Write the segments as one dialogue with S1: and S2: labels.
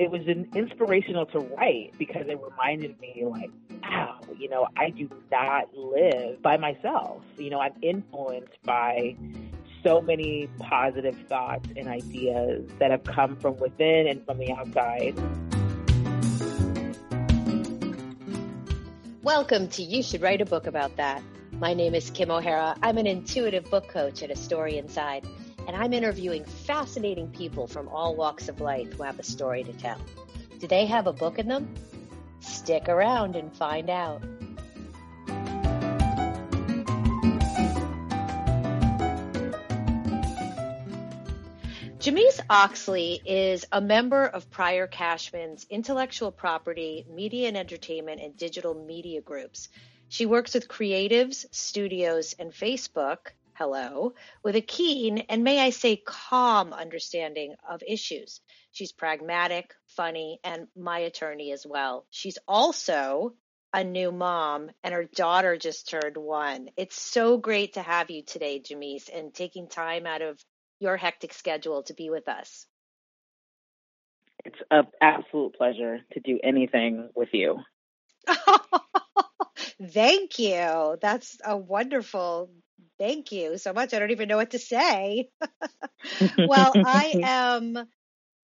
S1: it was an inspirational to write because it reminded me like wow you know i do not live by myself. You know i'm influenced by so many positive thoughts and ideas that have come from within and from the outside.
S2: Welcome to you should write a book about that. My name is kim o'hara. I'm an intuitive book coach at a story inside and I'm interviewing fascinating people from all walks of life who have a story to tell. Do they have a book in them? Stick around and find out. Jamice Oxley is a member of Pryor Cashman's intellectual property, media and entertainment, and digital media groups. She works with creatives, studios, and Facebook hello, with a keen and may I say calm understanding of issues. She's pragmatic, funny, and my attorney as well. She's also a new mom and her daughter just turned one. It's so great to have you today, Jamice, and taking time out of your hectic schedule to be with us.
S1: It's an absolute pleasure to do anything with you.
S2: Thank you. That's a wonderful Thank you so much. I don't even know what to say. well, I am,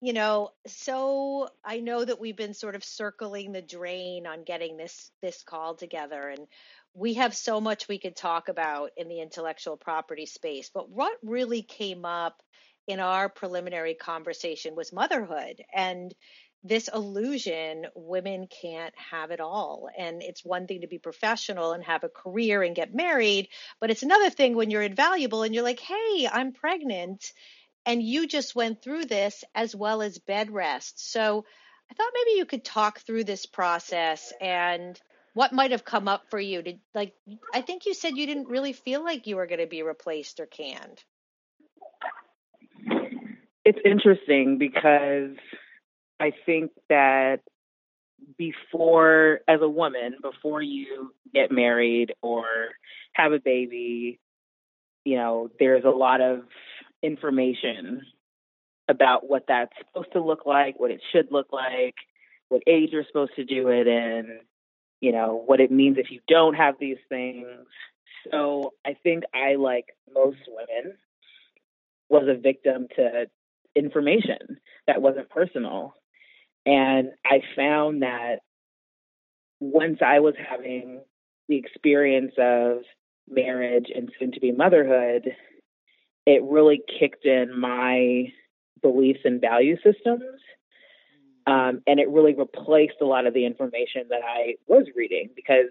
S2: you know, so I know that we've been sort of circling the drain on getting this this call together and we have so much we could talk about in the intellectual property space. But what really came up in our preliminary conversation was motherhood and this illusion women can't have it all. And it's one thing to be professional and have a career and get married, but it's another thing when you're invaluable and you're like, hey, I'm pregnant. And you just went through this as well as bed rest. So I thought maybe you could talk through this process and what might have come up for you. Did like I think you said you didn't really feel like you were going to be replaced or canned.
S1: It's interesting because I think that before, as a woman, before you get married or have a baby, you know, there's a lot of information about what that's supposed to look like, what it should look like, what age you're supposed to do it in, you know, what it means if you don't have these things. So I think I, like most women, was a victim to information that wasn't personal. And I found that once I was having the experience of marriage and soon to be motherhood, it really kicked in my beliefs and value systems. Um, and it really replaced a lot of the information that I was reading because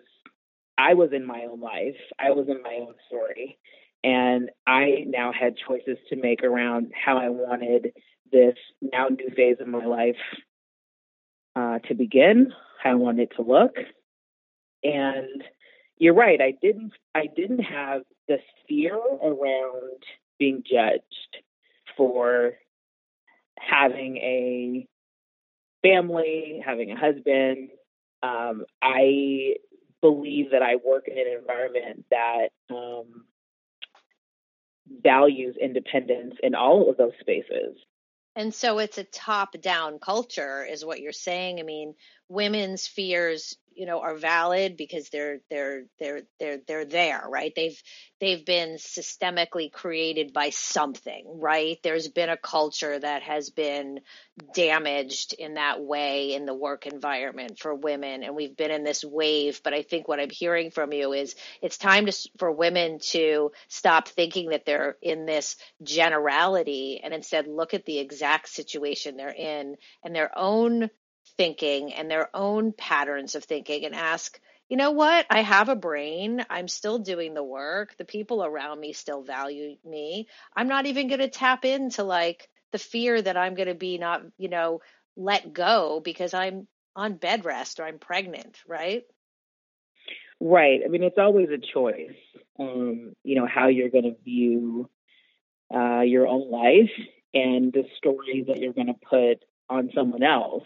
S1: I was in my own life, I was in my own story. And I now had choices to make around how I wanted this now new phase of my life uh, to begin, how I wanted it to look. And you're right, I didn't I didn't have the fear around being judged for having a family, having a husband. Um, I believe that I work in an environment that um, values independence in all of those spaces.
S2: And so it's a top down culture, is what you're saying. I mean, women's fears you know are valid because they're they're they're they're they're there right? They've they've been systemically created by something right? There's been a culture that has been damaged in that way in the work environment for women and we've been in this wave. But i think what i'm hearing from you is it's time to for women to stop thinking that they're in this generality and instead look at the exact situation they're in and their own thinking and their own patterns of thinking and ask, you know what? I have a brain. I'm still doing the work. The people around me still value me. I'm not even going to tap into like the fear that I'm going to be not, you know, let go because I'm on bed rest or I'm pregnant, right?
S1: Right. I mean, it's always a choice, um, you know, how you're going to view uh, your own life and the story that you're going to put on someone else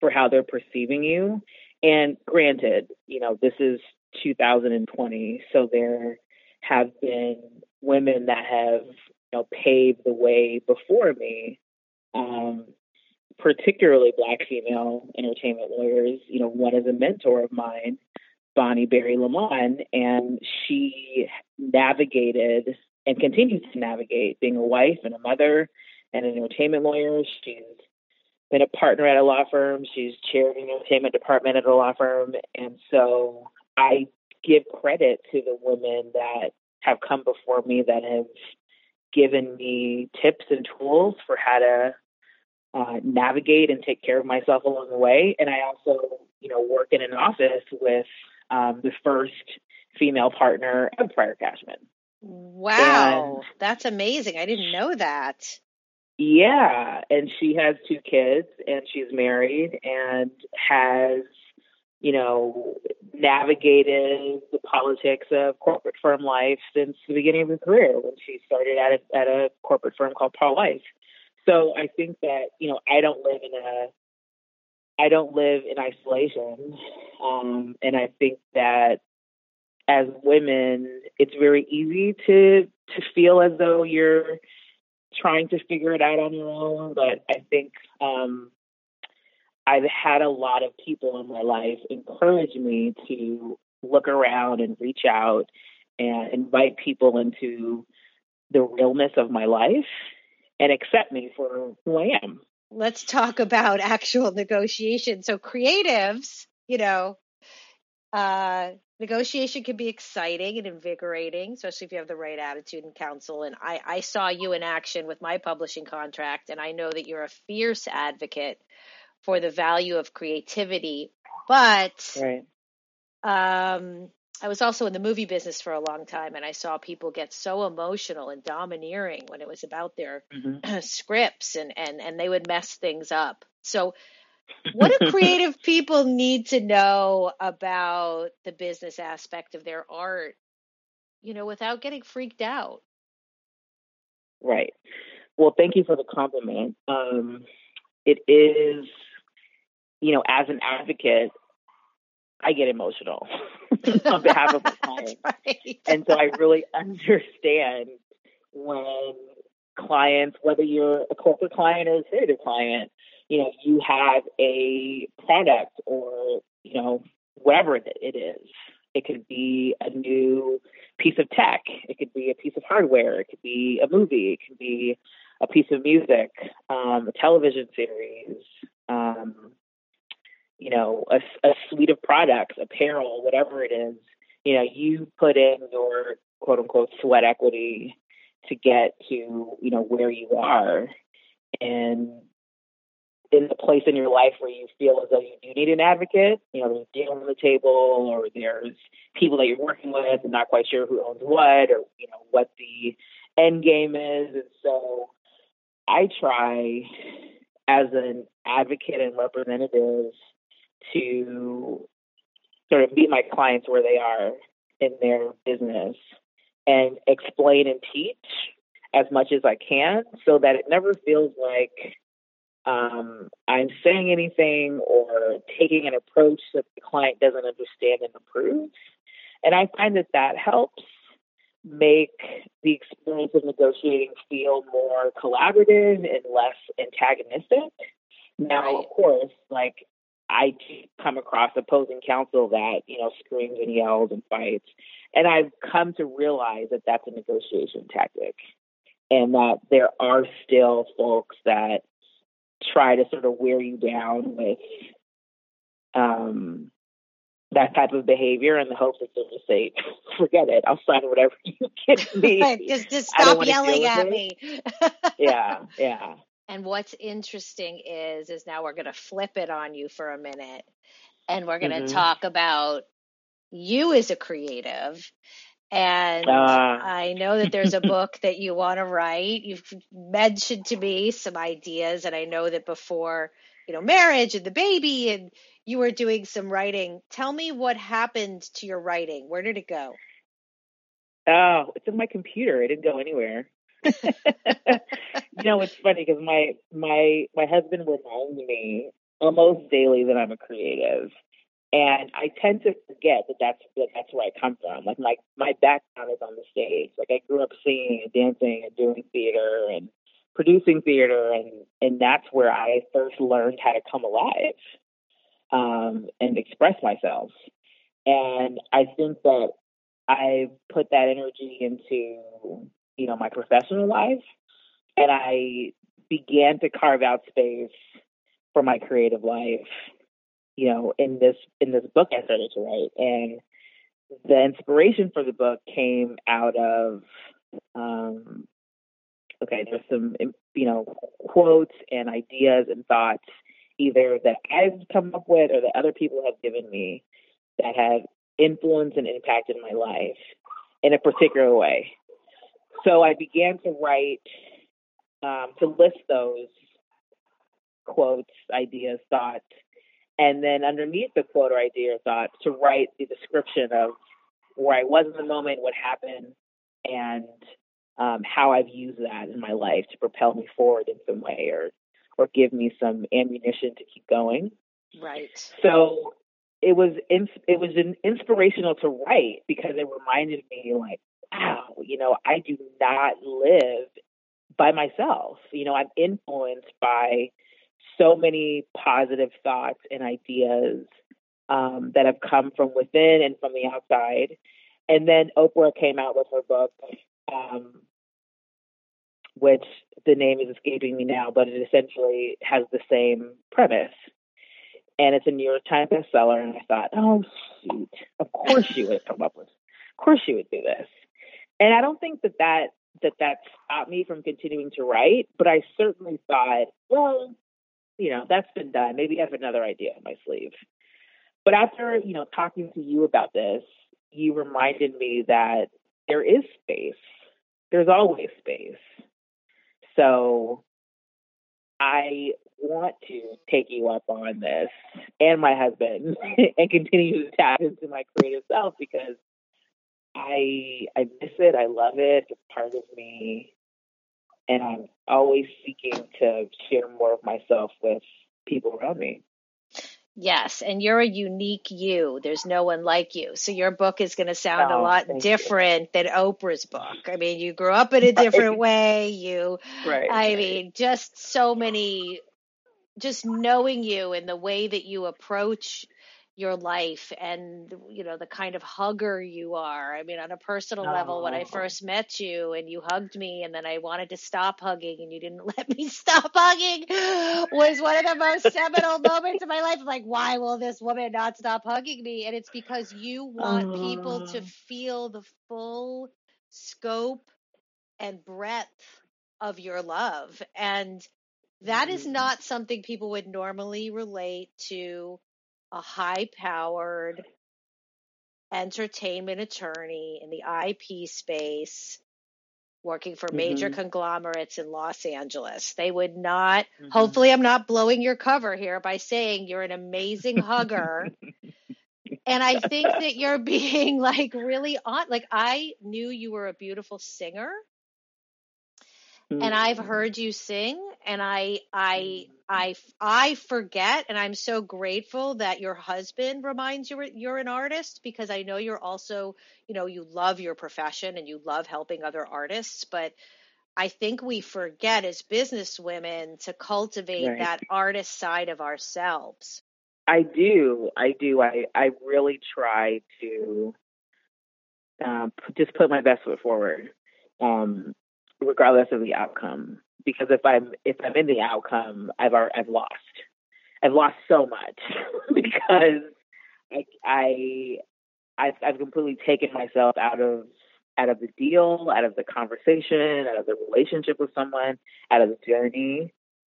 S1: for how they're perceiving you. And granted, you know, this is 2020, so there have been women that have, you know, paved the way before me. Um, particularly black female entertainment lawyers. You know, one is a mentor of mine, Bonnie Barry Lamont, and she navigated and continues to navigate being a wife and a mother and an entertainment lawyer. She's been a partner at a law firm. She's chaired the entertainment department at a law firm. And so I give credit to the women that have come before me that have given me tips and tools for how to uh, navigate and take care of myself along the way. And I also, you know, work in an office with um, the first female partner of Pryor Cashman.
S2: Wow, and, that's amazing. I didn't know that.
S1: Yeah, and she has two kids and she's married and has, you know, navigated the politics of corporate firm life since the beginning of her career when she started at a, at a corporate firm called Paul Weiss. So I think that, you know, I don't live in a I don't live in isolation. Um, and I think that as women, it's very easy to to feel as though you're trying to figure it out on your own. But I think um, I've had a lot of people in my life encourage me to look around and reach out and invite people into the realness of my life and accept me for who I am.
S2: Let's talk about actual negotiation. So creatives, you know, uh, negotiation can be exciting and invigorating, especially if you have the right attitude and counsel. And I, I saw you in action with my publishing contract, and I know that you're a fierce advocate for the value of creativity. But
S1: right.
S2: um, I was also in the movie business for a long time, and I saw people get so emotional and domineering when it was about their mm-hmm. scripts, and and and they would mess things up. So, what do creative people need to know about the business aspect of their art? You know, without getting freaked out.
S1: Right. Well, thank you for the compliment. Um, it is, you know, as an advocate, I get emotional on behalf of my clients. Right. And so I really understand when clients, whether you're a corporate client or a creative client, you know, you have a product or, you know, whatever it is. It could be a new piece of tech. It could be a piece of hardware. It could be a movie. It could be a piece of music, um, a television series, um, you know, a, a suite of products, apparel, whatever it is, you know, you put in your quote unquote sweat equity to get to, you know, where you are. And in the place in your life where you feel as though you do need an advocate, you know, there's a deal on the table or there's people that you're working with and not quite sure who owns what or, you know, what the end game is. And so I try as an advocate and representative to sort of meet my clients where they are in their business and explain and teach as much as I can so that it never feels like um, I'm saying anything or taking an approach that the client doesn't understand and approve. And I find that that helps make the experience of negotiating feel more collaborative and less antagonistic. Now, right. of course, like I come across opposing counsel that, you know, screams and yells and fights. And I've come to realize that that's a negotiation tactic and that there are still folks that try to sort of wear you down with um, that type of behavior in the hopes that they'll just say, forget it, I'll sign whatever you give me.
S2: just, just stop yelling at me.
S1: yeah, yeah.
S2: And what's interesting is is now we're going to flip it on you for a minute and we're going to mm-hmm. talk about you as a creative. And uh. I know that there's a book that you want to write. You've mentioned to me some ideas and I know that before, you know, marriage and the baby and you were doing some writing. Tell me what happened to your writing. Where did it go?
S1: Oh, it's in my computer. It didn't go anywhere. you know, it's funny because my my my husband reminds me almost daily that I'm a creative, and I tend to forget that that's that that's where I come from. Like my my background is on the stage. Like I grew up singing and dancing and doing theater and producing theater, and and that's where I first learned how to come alive um, and express myself. And I think that I put that energy into you know my professional life, and I began to carve out space for my creative life. You know, in this in this book I started to write, and the inspiration for the book came out of um, okay, there's some you know quotes and ideas and thoughts either that I've come up with or that other people have given me that have influenced and impacted my life in a particular way. So I began to write um, to list those quotes, ideas, thoughts, and then underneath the quote or idea or thought to write the description of where I was in the moment, what happened, and um, how I've used that in my life to propel me forward in some way or or give me some ammunition to keep going.
S2: Right.
S1: So it was in, it was inspirational to write because it reminded me like, wow, you know, I do not live by myself. You know, I'm influenced by so many positive thoughts and ideas um, that have come from within and from the outside. And then Oprah came out with her book, um, which the name is escaping me now, but it essentially has the same premise. And it's a New York Times bestseller. And I thought, oh, shoot, of course she would come up with, of course she would do this. And I don't think that that, that that stopped me from continuing to write, but I certainly thought, well, you know, that's been done. Maybe I have another idea in my sleeve. But after, you know, talking to you about this, you reminded me that there is space. There's always space. So I want to take you up on this and my husband and continue to tap into my creative self because I I miss it. I love it. It's part of me. And I'm always seeking to share more of myself with people around me.
S2: Yes, and you're a unique you. There's no one like you. So your book is going to sound oh, a lot different you. than Oprah's book. I mean, you grew up in a different right. way. You, right. I mean, just so many, just knowing you and the way that you approach your life and you know the kind of hugger you are i mean on a personal oh. level when i first met you and you hugged me and then i wanted to stop hugging and you didn't let me stop hugging was one of the most seminal moments of my life I'm like why will this woman not stop hugging me and it's because you want oh. people to feel the full scope and breadth of your love and that is mm. not something people would normally relate to a high powered entertainment attorney in the IP space working for major mm-hmm. conglomerates in Los Angeles. They would not, mm-hmm. hopefully, I'm not blowing your cover here by saying you're an amazing hugger. and I think that you're being like really on, like, I knew you were a beautiful singer. Mm-hmm. And I've heard you sing and I I I I forget and I'm so grateful that your husband reminds you you're an artist because I know you're also, you know, you love your profession and you love helping other artists, but I think we forget as business women to cultivate right. that artist side of ourselves.
S1: I do. I do. I I really try to um, just put my best foot forward. Um, regardless of the outcome. Because if I'm if I'm in the outcome, I've I've lost. I've lost so much because I I I've, I've completely taken myself out of out of the deal, out of the conversation, out of the relationship with someone, out of the journey,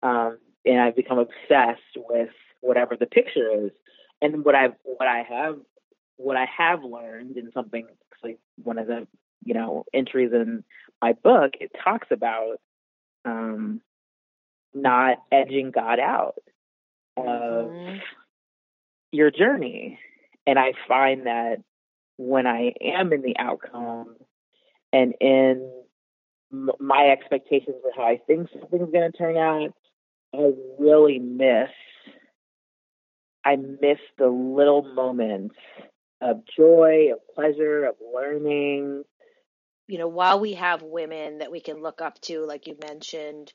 S1: um, and I've become obsessed with whatever the picture is. And what I've what I have what I have learned in something like one of the you know entries in my book, it talks about um, not edging God out of mm-hmm. your journey. And I find that when I am in the outcome and in m- my expectations for how I think something's going to turn out, I really miss. I miss the little moments of joy, of pleasure, of learning,
S2: you know, while we have women that we can look up to, like you mentioned,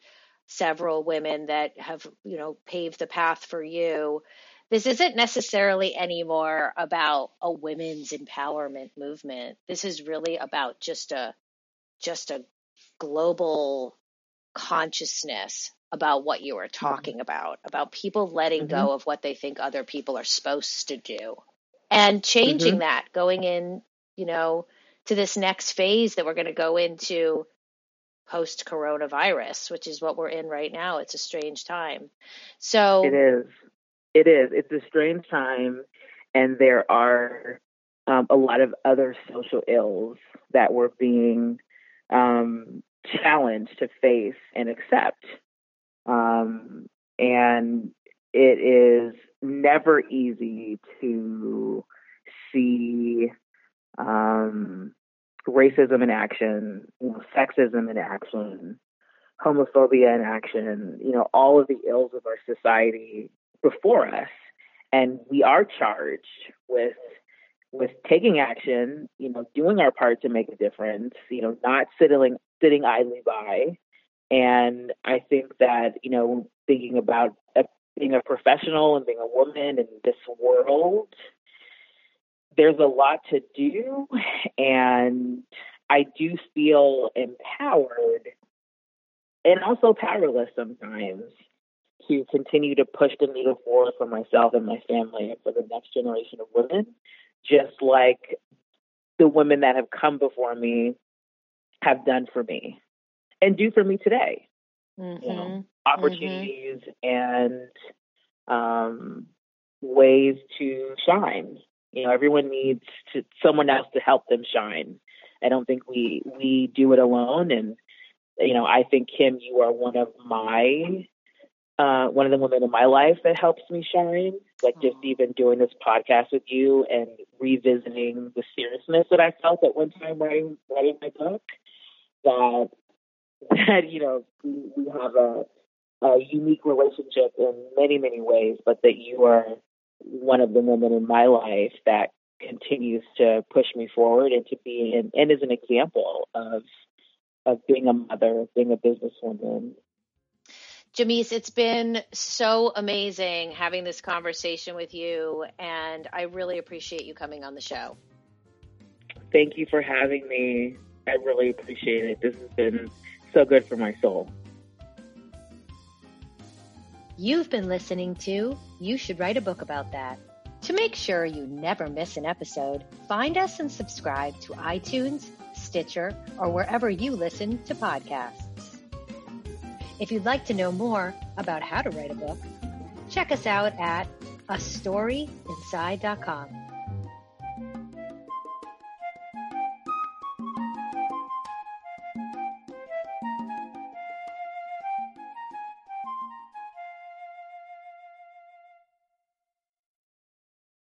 S2: several women that have, you know, paved the path for you, this isn't necessarily anymore about a women's empowerment movement. This is really about just a just a global consciousness about what you are talking about, about people letting mm-hmm. go of what they think other people are supposed to do and changing mm-hmm. that, going in, you know, to this next phase that we're going to go into post coronavirus, which is what we're in right now. It's a strange time. So
S1: it is. It is. It's a strange time, and there are um, a lot of other social ills that we're being um, challenged to face and accept. Um, and it is never easy to see um, racism in action, you know, sexism in action, homophobia in action, you know, all of the ills of our society before us. And we are charged with with taking action, you know, doing our part to make a difference, you know, not sitting sitting idly by. And I think that, you know, thinking about a, being a professional and being a woman in this world, there's a lot to do. And I do feel empowered and also powerless sometimes to continue to push the needle forward for myself and my family and for the next generation of women, just like the women that have come before me have done for me and do for me today. Mm-hmm. You know, mm-hmm. opportunities mm-hmm. and um, ways to shine. You know, everyone needs to someone else to help them shine. I don't think we we do it alone. And you know, I think Kim, you are one of my uh, one of the women in my life that helps me shine. Like just even doing this podcast with you and revisiting the seriousness that I felt at one time writing writing my book. That that you know we, we have a, a unique relationship in many many ways, but that you are one of the women in my life that continues to push me forward and to be and, and is an example of of being a mother, of being a businesswoman.
S2: Jamice, it's been so amazing having this conversation with you, and I really appreciate you coming on the show.
S1: Thank you for having me. I really appreciate it. This has been so good for my soul.
S2: You've been listening to You Should Write a Book About That. To make sure you never miss an episode, find us and subscribe to iTunes, Stitcher, or wherever you listen to podcasts. If you'd like to know more about how to write a book, check us out at a storyinside.com.